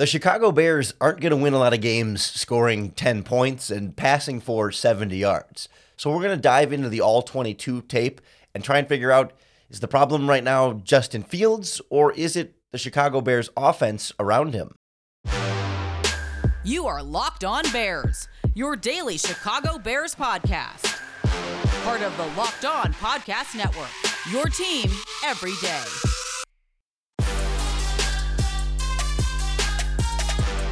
The Chicago Bears aren't going to win a lot of games scoring 10 points and passing for 70 yards. So we're going to dive into the all 22 tape and try and figure out is the problem right now Justin Fields or is it the Chicago Bears offense around him? You are Locked On Bears, your daily Chicago Bears podcast. Part of the Locked On Podcast Network, your team every day.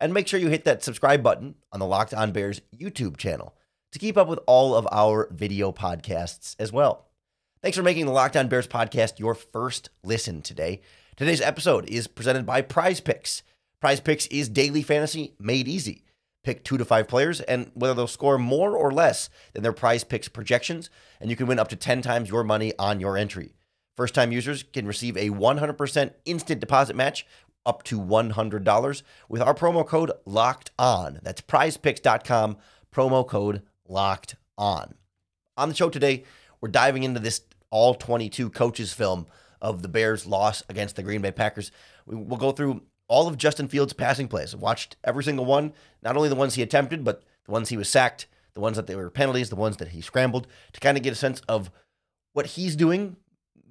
And make sure you hit that subscribe button on the Locked On Bears YouTube channel to keep up with all of our video podcasts as well. Thanks for making the Locked On Bears podcast your first listen today. Today's episode is presented by Prize Picks. Prize Picks is daily fantasy made easy. Pick two to five players and whether they'll score more or less than their Prize Picks projections, and you can win up to 10 times your money on your entry. First time users can receive a 100% instant deposit match up to $100 with our promo code locked on. That's prizepicks.com, promo code locked on. On the show today, we're diving into this all 22 coaches film of the Bears' loss against the Green Bay Packers. We'll go through all of Justin Fields' passing plays. I've watched every single one, not only the ones he attempted, but the ones he was sacked, the ones that they were penalties, the ones that he scrambled, to kind of get a sense of what he's doing,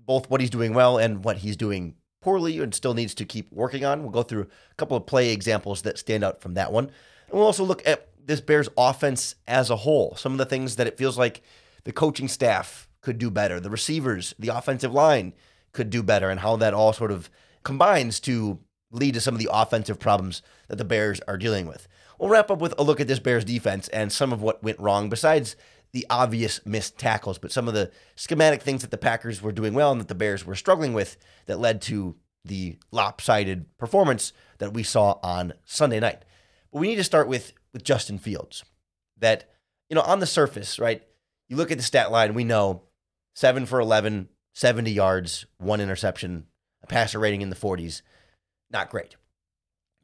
both what he's doing well and what he's doing poorly and still needs to keep working on. We'll go through a couple of play examples that stand out from that one. And we'll also look at this Bears offense as a whole, some of the things that it feels like the coaching staff could do better, the receivers, the offensive line could do better, and how that all sort of combines to lead to some of the offensive problems that the Bears are dealing with. We'll wrap up with a look at this Bears defense and some of what went wrong, besides the obvious missed tackles, but some of the schematic things that the Packers were doing well and that the Bears were struggling with that led to the lopsided performance that we saw on Sunday night. But we need to start with with Justin Fields. That, you know, on the surface, right? You look at the stat line, we know seven for 11, 70 yards, one interception, a passer rating in the 40s. Not great.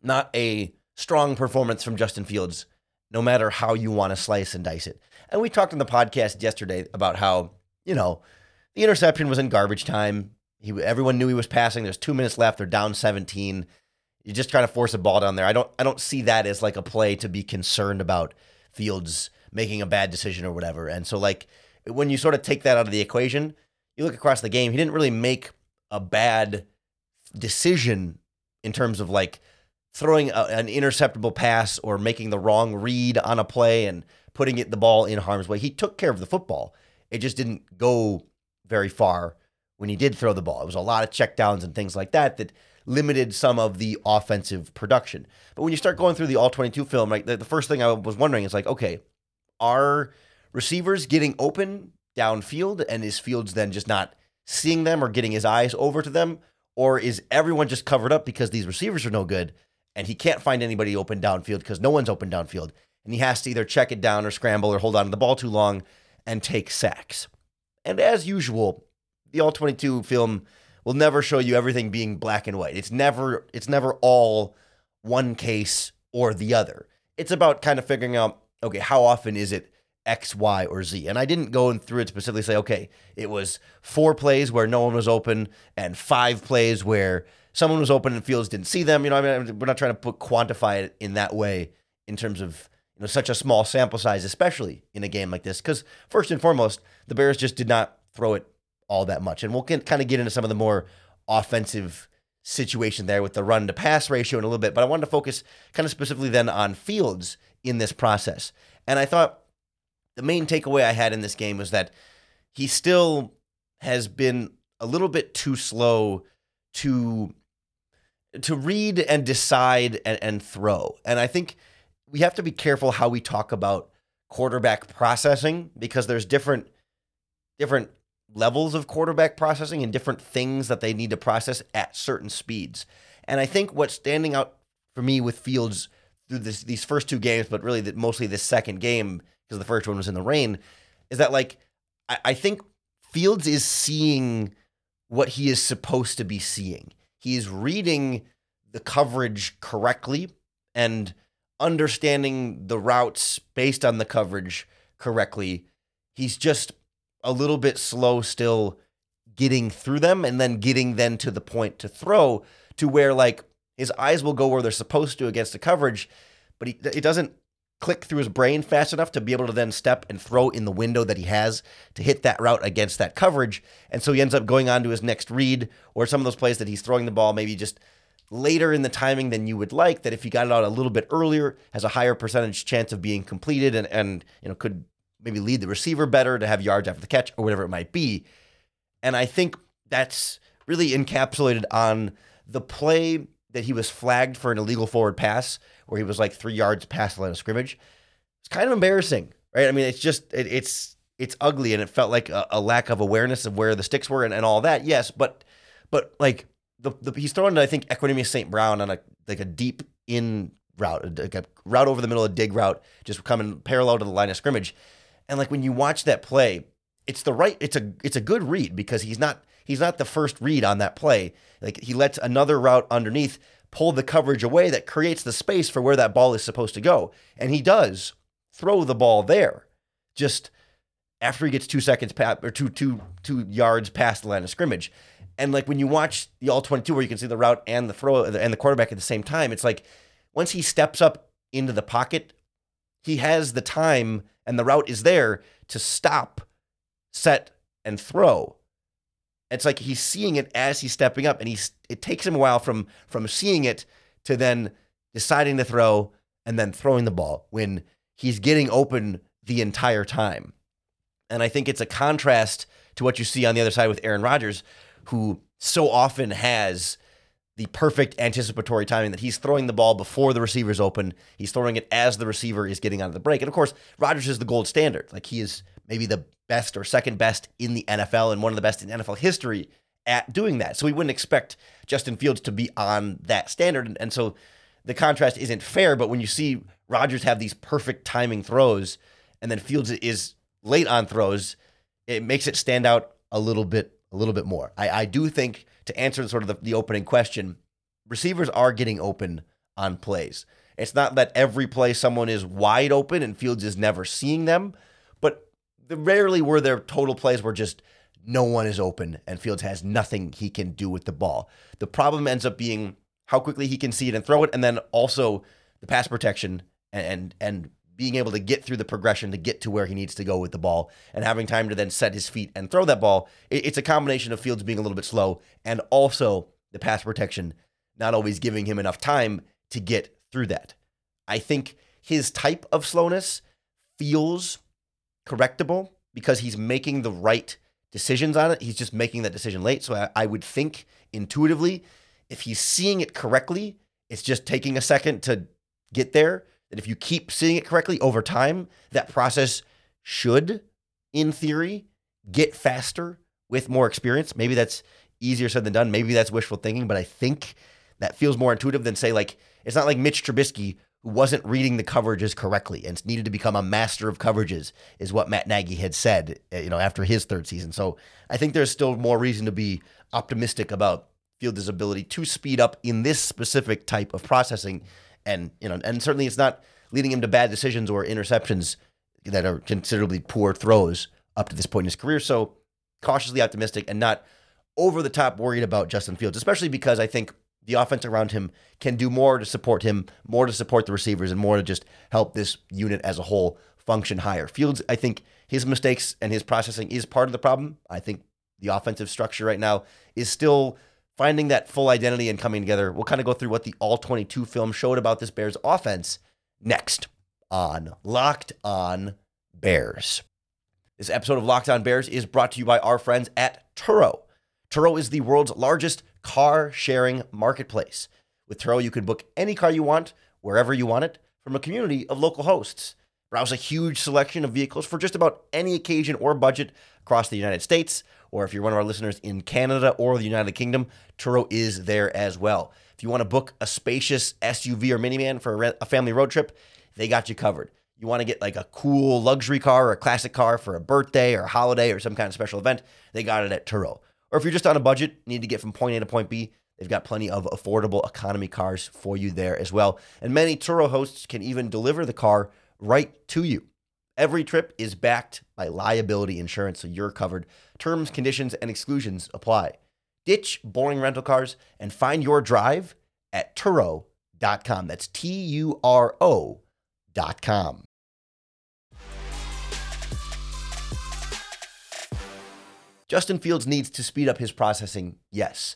Not a strong performance from Justin Fields, no matter how you want to slice and dice it. And we talked on the podcast yesterday about how, you know, the interception was in garbage time. He, everyone knew he was passing. There's two minutes left. They're down 17. You're just trying to force a ball down there. I don't I don't see that as like a play to be concerned about Fields making a bad decision or whatever. And so like when you sort of take that out of the equation, you look across the game, he didn't really make a bad decision in terms of like throwing a, an interceptable pass or making the wrong read on a play and putting it the ball in harm's way. He took care of the football. It just didn't go very far when he did throw the ball. It was a lot of checkdowns and things like that that limited some of the offensive production. But when you start going through the all 22 film, like the, the first thing I was wondering is like, okay, are receivers getting open downfield and is Fields then just not seeing them or getting his eyes over to them? Or is everyone just covered up because these receivers are no good and he can't find anybody open downfield because no one's open downfield? And he has to either check it down or scramble or hold on to the ball too long and take sacks. And as usual, the all 22 film will never show you everything being black and white. It's never it's never all one case or the other. It's about kind of figuring out okay, how often is it X, Y, or Z? And I didn't go through it specifically say, okay, it was four plays where no one was open and five plays where someone was open and Fields didn't see them. You know, I mean, we're not trying to put quantify it in that way in terms of you know such a small sample size, especially in a game like this. Because first and foremost, the Bears just did not throw it all that much. And we'll kind of get into some of the more offensive situation there with the run to pass ratio in a little bit. But I wanted to focus kind of specifically then on Fields in this process. And I thought the main takeaway I had in this game was that he still has been a little bit too slow to to read and decide and, and throw. And I think we have to be careful how we talk about quarterback processing because there's different different levels of quarterback processing and different things that they need to process at certain speeds. And I think what's standing out for me with Fields through this, these first two games, but really the, mostly this second game because the first one was in the rain, is that like I, I think Fields is seeing what he is supposed to be seeing. He is reading the coverage correctly and understanding the routes based on the coverage correctly. He's just a little bit slow still getting through them and then getting then to the point to throw to where like his eyes will go where they're supposed to against the coverage, but he, it doesn't click through his brain fast enough to be able to then step and throw in the window that he has to hit that route against that coverage. And so he ends up going on to his next read or some of those plays that he's throwing the ball maybe just later in the timing than you would like that if he got it out a little bit earlier has a higher percentage chance of being completed and and you know could maybe lead the receiver better to have yards after the catch or whatever it might be. And I think that's really encapsulated on the play that he was flagged for an illegal forward pass where he was like three yards past the line of scrimmage. It's kind of embarrassing, right? I mean, it's just it, it's it's ugly and it felt like a, a, lack of awareness of where the sticks were and, and all that. Yes, but but like the, the he's throwing I think Equanimeous St. Brown on a like a deep in route, like a route over the middle of a dig route, just coming parallel to the line of scrimmage. And like when you watch that play, it's the right it's a it's a good read because he's not he's not the first read on that play. Like he lets another route underneath pull the coverage away that creates the space for where that ball is supposed to go. And he does throw the ball there. Just after he gets two seconds past or two two two yards past the line of scrimmage. And like when you watch the all 22 where you can see the route and the throw and the quarterback at the same time, it's like once he steps up into the pocket, he has the time and the route is there to stop, set, and throw. It's like he's seeing it as he's stepping up, and he's it takes him a while from from seeing it to then deciding to throw and then throwing the ball when he's getting open the entire time. And I think it's a contrast to what you see on the other side with Aaron Rodgers, who so often has the perfect anticipatory timing that he's throwing the ball before the receiver's open. He's throwing it as the receiver is getting out of the break. And of course, Rodgers is the gold standard. Like he is maybe the best or second best in the NFL and one of the best in NFL history at doing that. So we wouldn't expect Justin Fields to be on that standard. And, so the contrast isn't fair. But when you see Rodgers have these perfect timing throws and then Fields is late on throws, it makes it stand out a little bit, a little bit more. I, I do think to answer sort of the, the opening question, receivers are getting open on plays. It's not that every play someone is wide open and Fields is never seeing them, but rarely were there total plays where just no one is open and Fields has nothing he can do with the ball. The problem ends up being how quickly he can see it and throw it, and then also the pass protection and and, and being able to get through the progression to get to where he needs to go with the ball and having time to then set his feet and throw that ball. It's a combination of Fields being a little bit slow and also the pass protection not always giving him enough time to get through that. I think his type of slowness feels correctable because he's making the right decisions on it. He's just making that decision late. So I, I would think intuitively, if he's seeing it correctly, it's just taking a second to get there that if you keep seeing it correctly over time, that process should, in theory, get faster with more experience. Maybe that's easier said than done. Maybe that's wishful thinking, but I think that feels more intuitive than say like it's not like Mitch Trubisky who wasn't reading the coverages correctly and needed to become a master of coverages is what Matt Nagy had said, eh, you know, after his third season. So I think there's still more reason to be optimistic about Fields' ability to speed up in this specific type of processing and you know, and certainly it's not leading him to bad decisions or interceptions that are considerably poor throws up to this point in his career. So cautiously optimistic and not over the top worried about Justin Fields, especially because I think the offense around him can do more to support him, more to support the receivers, and more to just help this unit as a whole function higher. Fields, I think his mistakes and his processing is part of the problem. I think the offensive structure right now is still finding that full identity and coming together. We'll kind of go through what the All 22 film showed about this Bears offense next on Locked On Bears. This episode of Locked On Bears is brought to you by our friends at Turo. Turo is the world's largest car sharing marketplace. With Turo, you can book any car you want, wherever you want it, from a community of local hosts. Browse a huge selection of vehicles for just about any occasion or budget across the United States. Or if you're one of our listeners in Canada or the United Kingdom, Turo is there as well. If you want to book a spacious SUV or minivan for a family road trip, they got you covered. You want to get like a cool luxury car or a classic car for a birthday or a holiday or some kind of special event, they got it at Turo. Or if you're just on a budget, need to get from point A to point B, they've got plenty of affordable economy cars for you there as well. And many Turo hosts can even deliver the car right to you. Every trip is backed by liability insurance, so you're covered. Terms, conditions, and exclusions apply. Ditch boring rental cars and find your drive at Turo.com. That's T U R O.com. Justin Fields needs to speed up his processing, yes.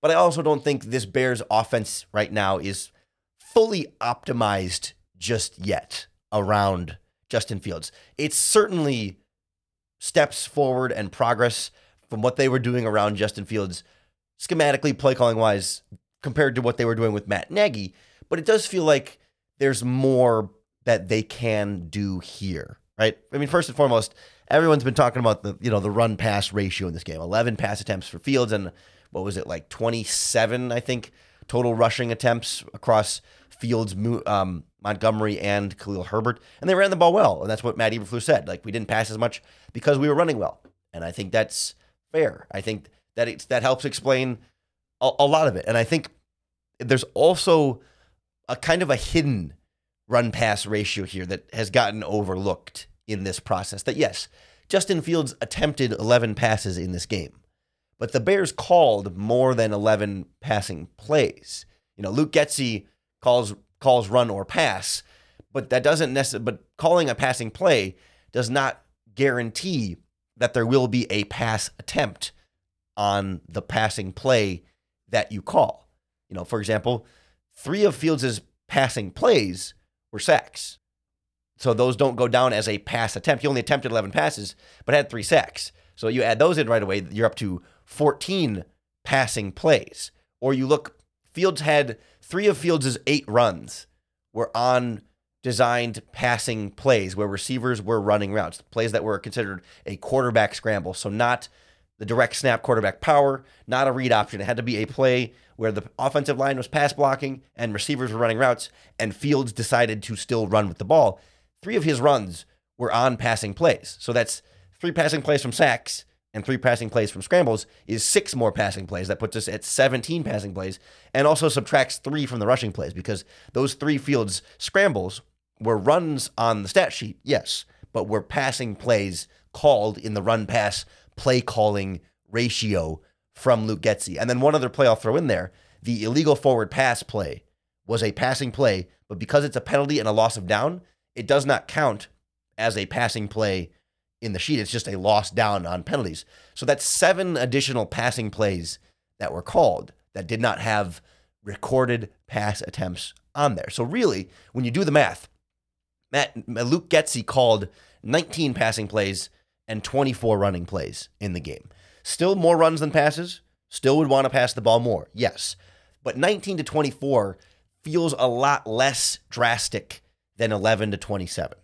But I also don't think this Bears offense right now is fully optimized just yet around Justin Fields. It's certainly steps forward and progress from what they were doing around Justin Fields, schematically, play calling wise, compared to what they were doing with Matt Nagy. But it does feel like there's more that they can do here, right? I mean, first and foremost, everyone's been talking about the you know the run pass ratio in this game. 11 pass attempts for Fields and what was it like 27 I think total rushing attempts across Fields, um, Montgomery, and Khalil Herbert, and they ran the ball well, and that's what Matt Eberflus said. Like we didn't pass as much because we were running well, and I think that's fair. I think that it's that helps explain a, a lot of it, and I think there's also a kind of a hidden run pass ratio here that has gotten overlooked in this process. That yes, Justin Fields attempted 11 passes in this game, but the Bears called more than 11 passing plays. You know, Luke Getsy calls calls run or pass, but that doesn't necessarily. But calling a passing play does not guarantee that there will be a pass attempt on the passing play that you call. You know, for example, three of Fields' passing plays were sacks. So those don't go down as a pass attempt. He only attempted 11 passes, but had three sacks. So you add those in right away, you're up to 14 passing plays. Or you look, Fields had three of Fields' eight runs were on designed passing plays where receivers were running routes, plays that were considered a quarterback scramble. So not the direct snap quarterback power, not a read option. It had to be a play where the offensive line was pass blocking and receivers were running routes, and Fields decided to still run with the ball. Three of his runs were on passing plays. So that's three passing plays from sacks and three passing plays from scrambles is six more passing plays. That puts us at 17 passing plays and also subtracts three from the rushing plays because those three Fields scrambles were runs on the stat sheet, yes, but were passing plays called in the run pass play calling ratio from Luke Getsy. And then one other play I'll throw in there the illegal forward pass play was a passing play, but because it's a penalty and a loss of down, it does not count as a passing play in the sheet. It's just a loss down on penalties. So that's seven additional passing plays that were called that did not have recorded pass attempts on there. So really, when you do the math, Matt Luke Getsy called 19 passing plays and 24 running plays in the game. Still more runs than passes. Still would want to pass the ball more. Yes. But 19 to 24 feels a lot less drastic than 11 to 27.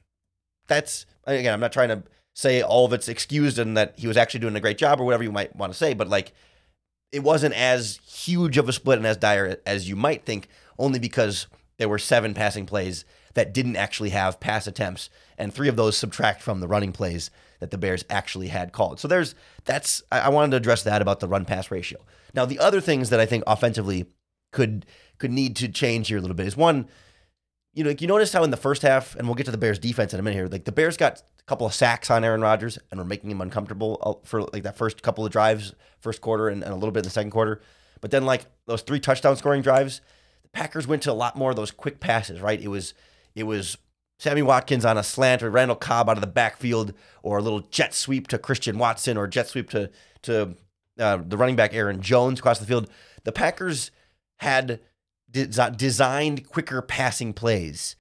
That's again, I'm not trying to say all of it's excused and that he was actually doing a great job or whatever you might want to say, but like it wasn't as huge of a split and as dire as you might think, only because there were seven passing plays that didn't actually have pass attempts, and three of those subtract from the running plays that the Bears actually had called. So there's that's I wanted to address that about the run pass ratio. Now the other things that I think offensively could could need to change here a little bit is one, you know, like you notice how in the first half, and we'll get to the Bears defense in a minute here, like the Bears got a couple of sacks on Aaron Rodgers and were making him uncomfortable uh, for like that first couple of drives, first quarter and, and a little bit in the second quarter. But then like those three touchdown scoring drives, the Packers went to a lot more of those quick passes, right? It was it was Sammy Watkins on a slant or Randall Cobb out of the backfield or a little jet sweep to Christian Watson or jet sweep to to uh, the running back Aaron Jones across the field. The Packers had designed quicker passing plays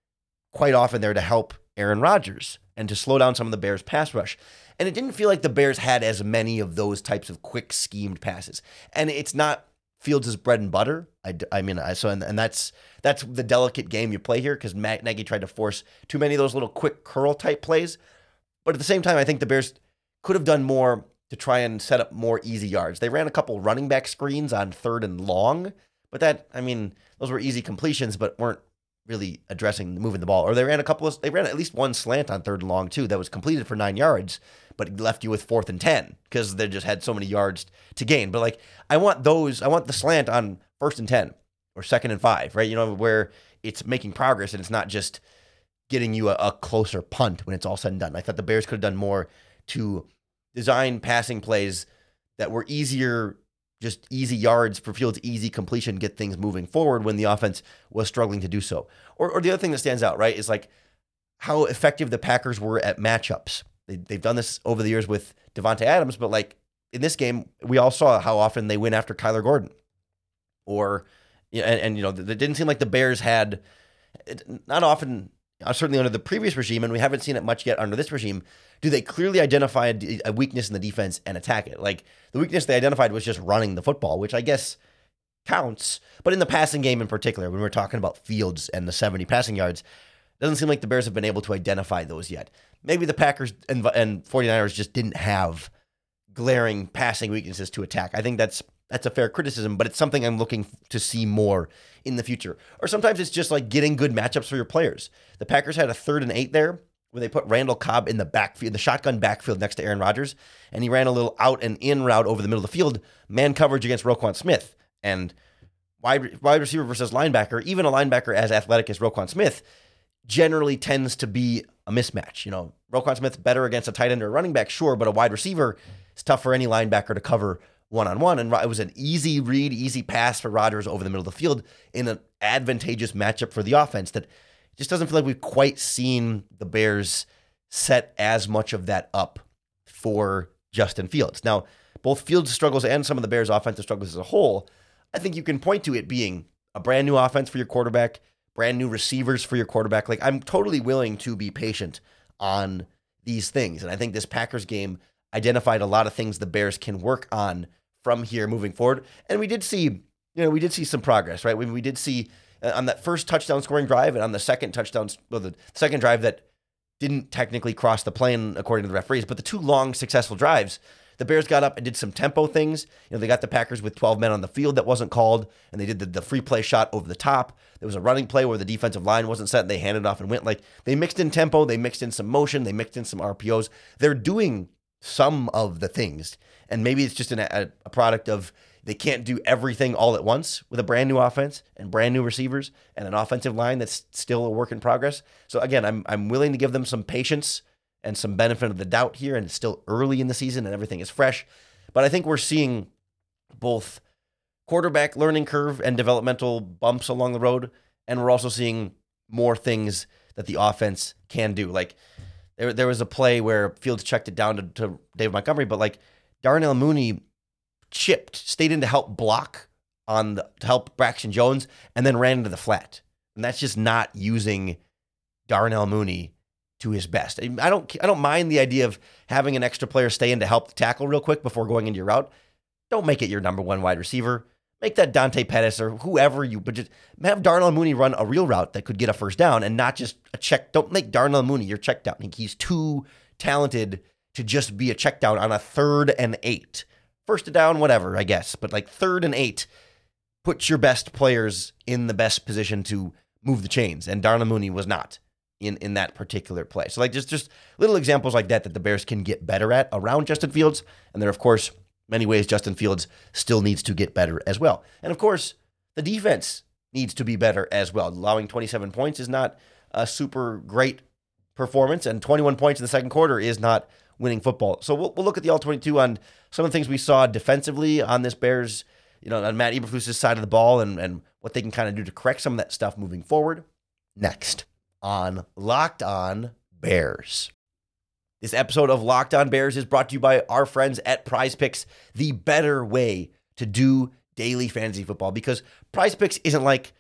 quite often there to help Aaron Rodgers and to slow down some of the Bears' pass rush. And it didn't feel like the Bears had as many of those types of quick schemed passes. And it's not Fields' bread and butter. I, I mean, I, so and, and that's that's the delicate game you play here because Matt Nagy tried to force too many of those little quick curl type plays. But at the same time, I think the Bears could have done more to try and set up more easy yards. They ran a couple running back screens on third and long, but that I mean, those were easy completions, but weren't really addressing moving the ball. Or they ran a couple of they ran at least one slant on third and long too that was completed for nine yards, but left you with fourth and ten because they just had so many yards to gain. But like I want those, I want the slant on first and ten or second and five, right? You know where it's making progress and it's not just getting you a, a closer punt when it's all said and done. I thought the Bears could have done more to design passing plays that were easier just easy yards for Fields, easy completion, get things moving forward when the offense was struggling to do so. Or, or the other thing that stands out, right, is like how effective the Packers were at matchups. They, they've done this over the years with Davante Adams, but like in this game, we all saw how often they went after Kyler Gordon. Or, and, and you know, it didn't seem like the Bears had, not often certainly under the previous regime, and we haven't seen it much yet under this regime, do they clearly identify a, a, weakness in the defense and attack it? Like the weakness they identified was just running the football, which I guess counts. But in the passing game in particular, when we're talking about Fields and the 70 passing yards, doesn't seem like the Bears have been able to identify those yet. Maybe the Packers and, and 49ers just didn't have glaring passing weaknesses to attack. I think that's that's a fair criticism, but it's something I'm looking to see more in the future. Or sometimes it's just like getting good matchups for your players. The Packers had a third and eight there where they put Randall Cobb in the backfield, the shotgun backfield next to Aaron Rodgers, and he ran a little out and in route over the middle of the field, man coverage against Roquan Smith. And wide, wide receiver versus linebacker, even a linebacker as athletic as Roquan Smith, generally tends to be a mismatch. You know, Roquan Smith better against a tight end or a running back, sure, but a wide receiver is tough for any linebacker to cover one on one. And it was an easy read, easy pass for Rodgers over the middle of the field in an advantageous matchup for the offense that just doesn't feel like we've quite seen the Bears set as much of that up for Justin Fields. Now, both Fields' struggles and some of the Bears' offensive struggles as a whole, I think you can point to it being a brand new offense for your quarterback, brand new receivers for your quarterback. Like, I'm totally willing to be patient on these things. And I think this Packers game identified a lot of things the Bears can work on from here moving forward. And we did see, you know, we did see some progress, right? We, we did see uh, on that first touchdown scoring drive and on the second touchdown, well, the second drive that didn't technically cross the plane according to the referees, but the two long successful drives, the Bears got up and did some tempo things. You know, they got the Packers with 12 men on the field that wasn't called, and they did the, the free play shot over the top. There was a running play where the defensive line wasn't set, and they handed off and went. Like they mixed in tempo, they mixed in some motion, they mixed in some RPOs. They're doing some of the things. And maybe it's just an, a, a product of they can't do everything all at once with a brand new offense and brand new receivers and an offensive line that's still a work in progress. So again, I'm I'm willing to give them some patience and some benefit of the doubt here, and it's still early in the season and everything is fresh. But I think we're seeing both quarterback learning curve and developmental bumps along the road, and we're also seeing more things that the offense can do. Like there, there was a play where Fields checked it down to, to David Montgomery, but like Darnell Mooney chipped, stayed in to help block on the, to help Braxton Jones, and then ran into the flat. And that's just not using Darnell Mooney to his best. I don't I don't mind the idea of having an extra player stay in to help the tackle real quick before going into your route. Don't make it your number one wide receiver. Make that Dante Pettis or whoever you, but just have Darnell Mooney run a real route that could get a first down and not just a check. Don't make Darnell Mooney your check down. He's too talented to just be a check down on a third and eight. First down, whatever, I guess. But like third and eight, put your best players in the best position to move the chains. And Darnell Mooney was not in, in that particular play. So like just just little examples like that that the Bears can get better at around Justin Fields. And there, of course, many ways Justin Fields still needs to get better as well. And of course, the defense needs to be better as well. Allowing 27 points is not a super great performance, and 21 points in the second quarter is not winning football. So we'll, we'll look at the all 22 on some of the things we saw defensively on this Bears, you know, on Matt Eberflus's side of the ball and, and what they can kind of do to correct some of that stuff moving forward. Next on Locked On Bears. This episode of Locked On Bears is brought to you by our friends at Prize Picks, the better way to do daily fantasy football because Prize Picks isn't like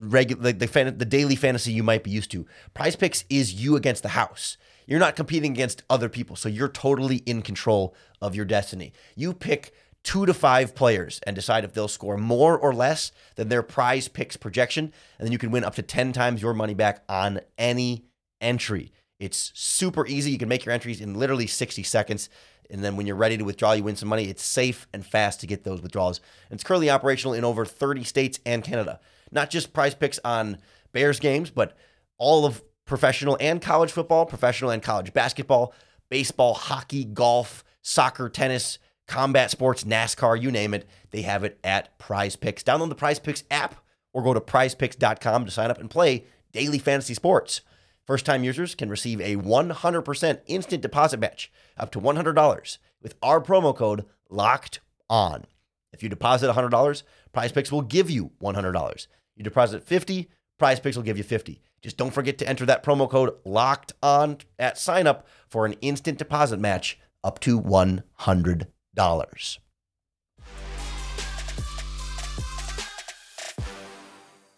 regular like the fan, the daily fantasy you might be used to. Prize Picks is you against the house. You're not competing against other people, so you're totally in control of your destiny. You pick two to five players and decide if they'll score more or less than their prize picks projection. And then you can win up to 10 times your money back on any entry. It's super easy. You can make your entries in literally 60 seconds. And then when you're ready to withdraw, you win some money. It's safe and fast to get those withdrawals. And it's currently operational in over 30 states and Canada. Not just prize picks on Bears games, but all of professional and college football, professional and college basketball, baseball, hockey, golf, soccer, tennis, combat sports, NASCAR, you name it. They have it at Prize Picks. Download the Prize Picks app or go to prizepicks.com to sign up and play daily fantasy sports. First time users can receive a 100% instant deposit match up to $100 with our promo code LOCKED ON. If you deposit $100, Prize Picks will give you $100. You deposit 50, Prize Picks will give you 50. Just don't forget to enter that promo code LOCKED ON at sign up for an instant deposit match up to $100.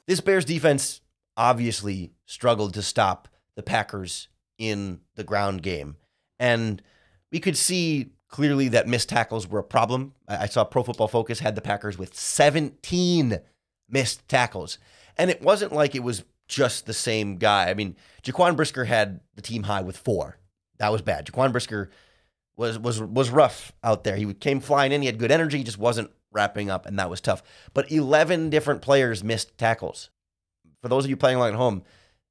This Bears defense obviously struggled to stop the Packers in the ground game. And we could see clearly that missed tackles were a problem. I saw Pro Football Focus had the Packers with 17 missed tackles. And it wasn't like it was just the same guy. I mean, Jaquan Brisker had the team high with four. That was bad. Jaquan Brisker was was was rough out there. He came flying in. He had good energy. He just wasn't wrapping up, and that was tough. But 11 different players missed tackles. For those of you playing along at home,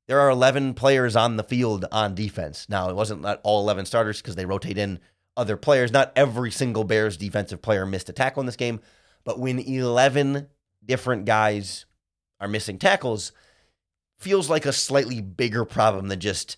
there are 11 players on the field on defense. Now, it wasn't all 11 starters because they rotate in other players. Not every single Bears defensive player missed a tackle in this game, but when 11 different guys are missing tackles, feels like a slightly bigger problem than just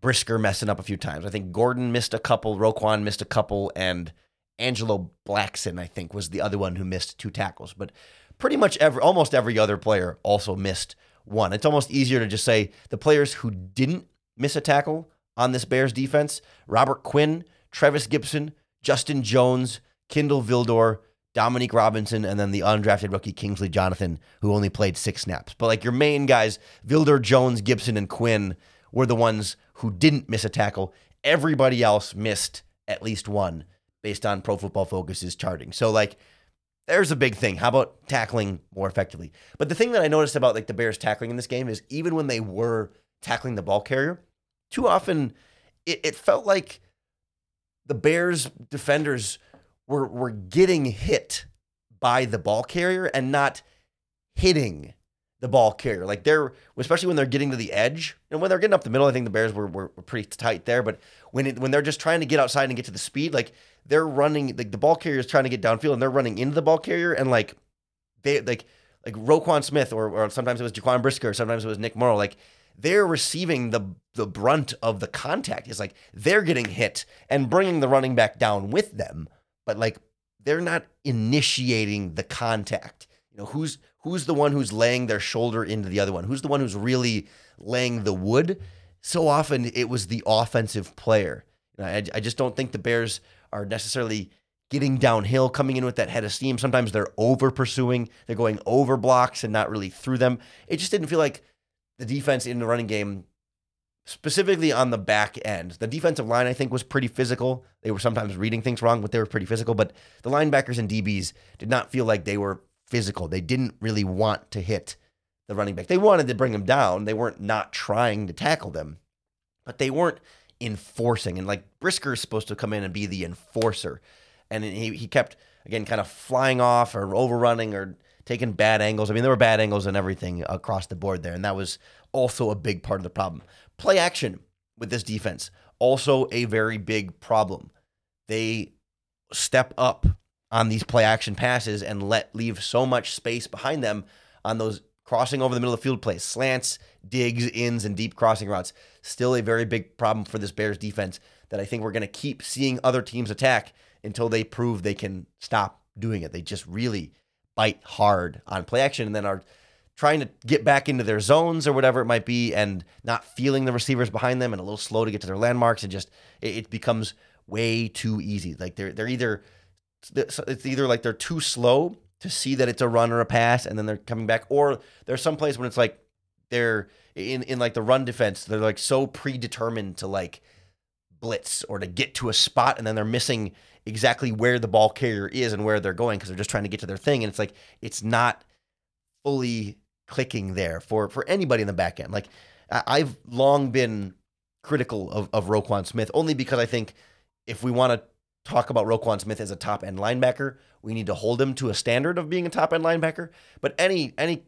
Brisker messing up a few times. I think Gordon missed a couple, Roquan missed a couple, and Angelo Blackson, I think, was the other one who missed two tackles. But pretty much every, almost every other player also missed one. It's almost easier to just say the players who didn't miss a tackle on this Bears defense Robert Quinn, Trevis Gipson, Justin Jones, Kindle Vildor, Dominique Robinson, and then the undrafted rookie Kingsley Jonathan, who only played six snaps. But like your main guys, Vildor, Jones, Gipson, and Quinn were the ones who didn't miss a tackle. Everybody else missed at least one based on Pro Football Focus's charting. So like there's a big thing. How about tackling more effectively? But the thing that I noticed about like the Bears tackling in this game is even when they were tackling the ball carrier, too often it, it felt like the Bears defenders were were getting hit by the ball carrier and not hitting the ball carrier. Like they're, especially when they're getting to the edge and when they're getting up the middle, I think the Bears were, were, were pretty tight there. But when it, when they're just trying to get outside and get to the speed, like they're running, like the ball carrier is trying to get downfield and they're running into the ball carrier and like they like like Roquan Smith or, or sometimes it was Jaquan Brisker, sometimes it was Nick Morrow, like they're receiving the the brunt of the contact. It's like they're getting hit and bringing the running back down with them, but like they're not initiating the contact. You know, who's who's the one who's laying their shoulder into the other one? Who's the one who's really laying the wood? So often it was the offensive player. You know, I, I just don't think the Bears are necessarily getting downhill, coming in with that head of steam. Sometimes they're over pursuing, they're going over blocks and not really through them. It just didn't feel like the defense in the running game, specifically on the back end. The defensive line, I think, was pretty physical. They were sometimes reading things wrong, but they were pretty physical. But the linebackers and DBs did not feel like they were physical. They didn't really want to hit the running back. They wanted to bring him down. They weren't not trying to tackle them, but they weren't enforcing. And like Brisker is supposed to come in and be the enforcer. And he, he kept, again, kind of flying off or overrunning or taking bad angles. I mean, there were bad angles and everything across the board there. And that was also a big part of the problem. Play action with this defense, also a very big problem. They step up on these play action passes and let leave so much space behind them on those crossing over the middle of the field plays, slants, digs, ins, and deep crossing routes. Still a very big problem for this Bears defense that I think we're going to keep seeing other teams attack until they prove they can stop doing it. They just really bite hard on play action and then are trying to get back into their zones or whatever it might be and not feeling the receivers behind them and a little slow to get to their landmarks and just it, it becomes way too easy. Like they're they're either it's either like they're too slow to see that it's a run or a pass and then they're coming back or there's some place when it's like they're in in like the run defense they're like so predetermined to like blitz or to get to a spot and then they're missing exactly where the ball carrier is and where they're going because they're just trying to get to their thing and it's like it's not fully clicking there for for anybody in the back end. Like I've long been critical of, of Roquan Smith only because I think if we want to talk about Roquan Smith as a top end linebacker, we need to hold him to a standard of being a top end linebacker. But any any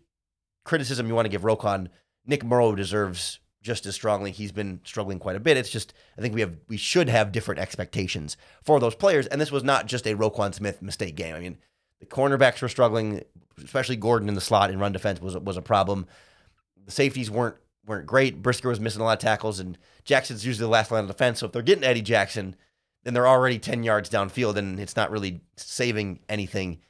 criticism you want to give Roquan, Nick Morrow deserves just as strongly. He's been struggling quite a bit. It's just I think we have we should have different expectations for those players. And this was not just a Roquan Smith mistake game. I mean, the cornerbacks were struggling, especially Gordon in the slot and run defense was was a problem. The safeties weren't weren't great. Brisker was missing a lot of tackles, and Jackson's usually the last line of defense. So if they're getting Eddie Jackson, then they're already 10 yards downfield, and it's not really saving anything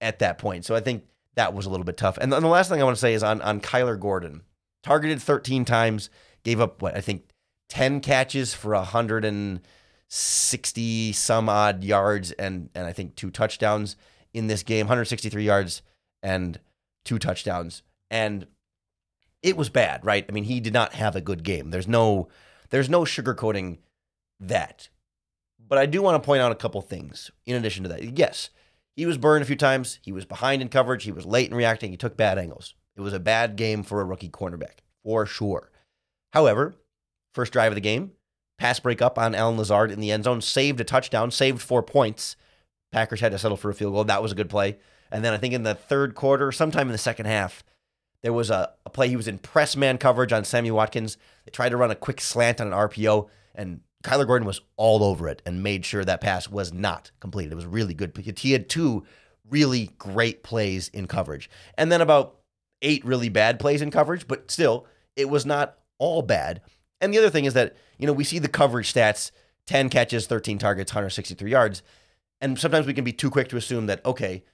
at that point. So I think that was a little bit tough. And the last thing I want to say is on, on Kyler Gordon. Targeted 13 times, gave up what I think 10 catches for 160 some odd yards and and I think two touchdowns in this game, 163 yards and two touchdowns. And it was bad, right? I mean, he did not have a good game. There's no there's no sugarcoating that. But I do want to point out a couple things in addition to that. Yes, he was burned a few times. He was behind in coverage. He was late in reacting. He took bad angles. It was a bad game for a rookie cornerback, for sure. However, first drive of the game, pass break up on Allen Lazard in the end zone, saved a touchdown, saved four points. Packers had to settle for a field goal. That was a good play. And then I think in the third quarter, sometime in the second half, there was a, a play. He was in press man coverage on Sammy Watkins. They tried to run a quick slant on an RPO, and Kyler Gordon was all over it and made sure that pass was not completed. It was really good. He had two really great plays in coverage, and then about eight really bad plays in coverage, but still, it was not all bad. And the other thing is that, you know, we see the coverage stats 10 catches, 13 targets, 163 yards. And sometimes we can be too quick to assume that, okay,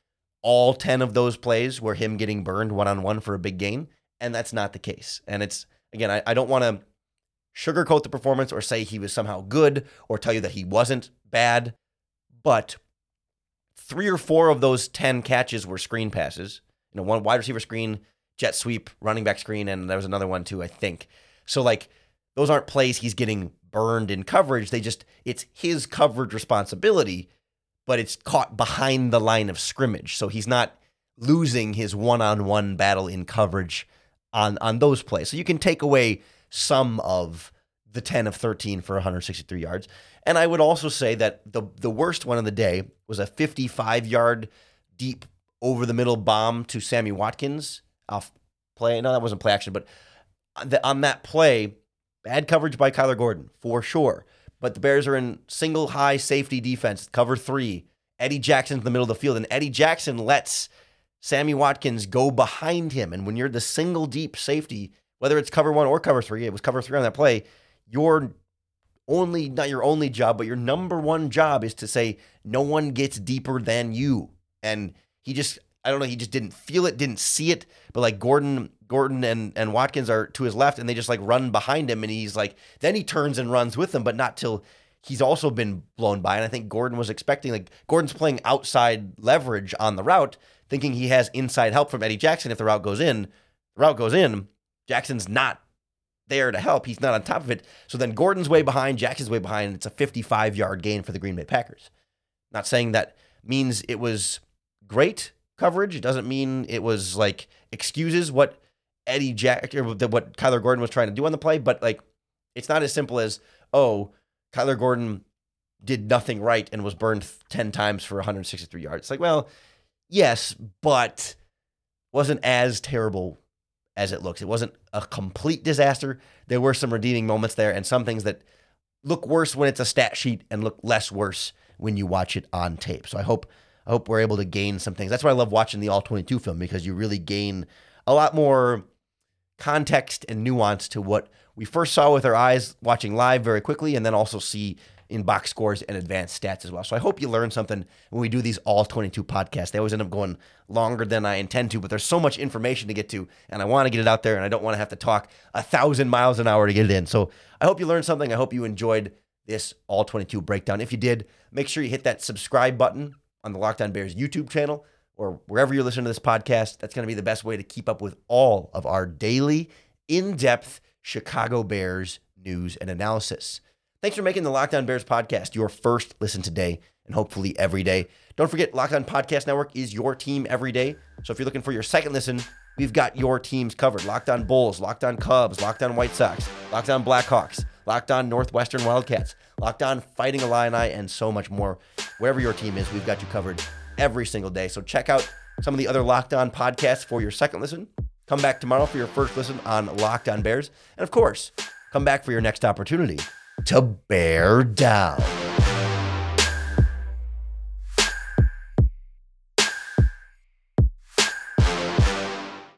all 10 of those plays were him getting burned one on one for a big gain. And that's not the case. And it's, again, I, I don't want to sugarcoat the performance or say he was somehow good or tell you that he wasn't bad. But three or four of those 10 catches were screen passes. You know, one wide receiver screen, jet sweep, running back screen, and there was another one too, I think. So, like, those aren't plays he's getting burned in coverage. They just, it's his coverage responsibility but it's caught behind the line of scrimmage. So he's not losing his one-on-one battle in coverage on on those plays. So you can take away some of the 10 of 13 for 163 yards. And I would also say that the the worst one of the day was a 55-yard deep over the middle bomb to Sammy Watkins off play. No, that wasn't play action, but on that play, bad coverage by Kyler Gordon for sure. But the Bears are in single high safety defense, cover three. Eddie Jackson's in the middle of the field, and Eddie Jackson lets Sammy Watkins go behind him. And when you're the single deep safety, whether it's cover one or cover three, it was cover three on that play, your only, not your only job, but your number one job is to say, no one gets deeper than you. And he just, I don't know, he just didn't feel it, didn't see it. But like Gordon Gordon and, and Watkins are to his left and they just like run behind him and he's like then he turns and runs with them, but not till he's also been blown by. And I think Gordon was expecting like Gordon's playing outside leverage on the route, thinking he has inside help from Eddie Jackson if the route goes in. The route goes in, Jackson's not there to help. He's not on top of it. So then Gordon's way behind, Jackson's way behind. It's a 55 yard gain for the Green Bay Packers. Not saying that means it was great coverage. It doesn't mean it was like excuses what Eddie Jack or what Kyler Gordon was trying to do on the play, but like it's not as simple as oh Kyler Gordon did nothing right and was burned 10 times for 163 yards. It's like, well, yes, but wasn't as terrible as it looks. It wasn't a complete disaster. There were some redeeming moments there and some things that look worse when it's a stat sheet and look less worse when you watch it on tape. So I hope I hope we're able to gain some things. That's why I love watching the all 22 film because you really gain a lot more context and nuance to what we first saw with our eyes watching live very quickly, and then also see in box scores and advanced stats as well. So I hope you learn something when we do these all 22 podcasts. They always end up going longer than I intend to, but there's so much information to get to, and I want to get it out there, and I don't want to have to talk a thousand miles an hour to get it in. So I hope you learned something. I hope you enjoyed this all 22 breakdown. If you did, make sure you hit that subscribe button on the Locked On Bears YouTube channel or wherever you're listening to this podcast, that's going to be the best way to keep up with all of our daily, in depth Chicago Bears news and analysis. Thanks for making the Locked On Bears podcast your first listen today and hopefully every day. Don't forget, Locked On Podcast Network is your team every day. So if you're looking for your second listen, we've got your teams covered. Locked On Bulls, Locked On Cubs, Locked On White Sox, Locked On Blackhawks, Locked On Northwestern Wildcats, Locked On Fighting Illini, and so much more. Wherever your team is, we've got you covered every single day. So check out some of the other Locked On podcasts for your second listen. Come back tomorrow for your first listen on Locked On Bears. And of course, come back for your next opportunity to bear down.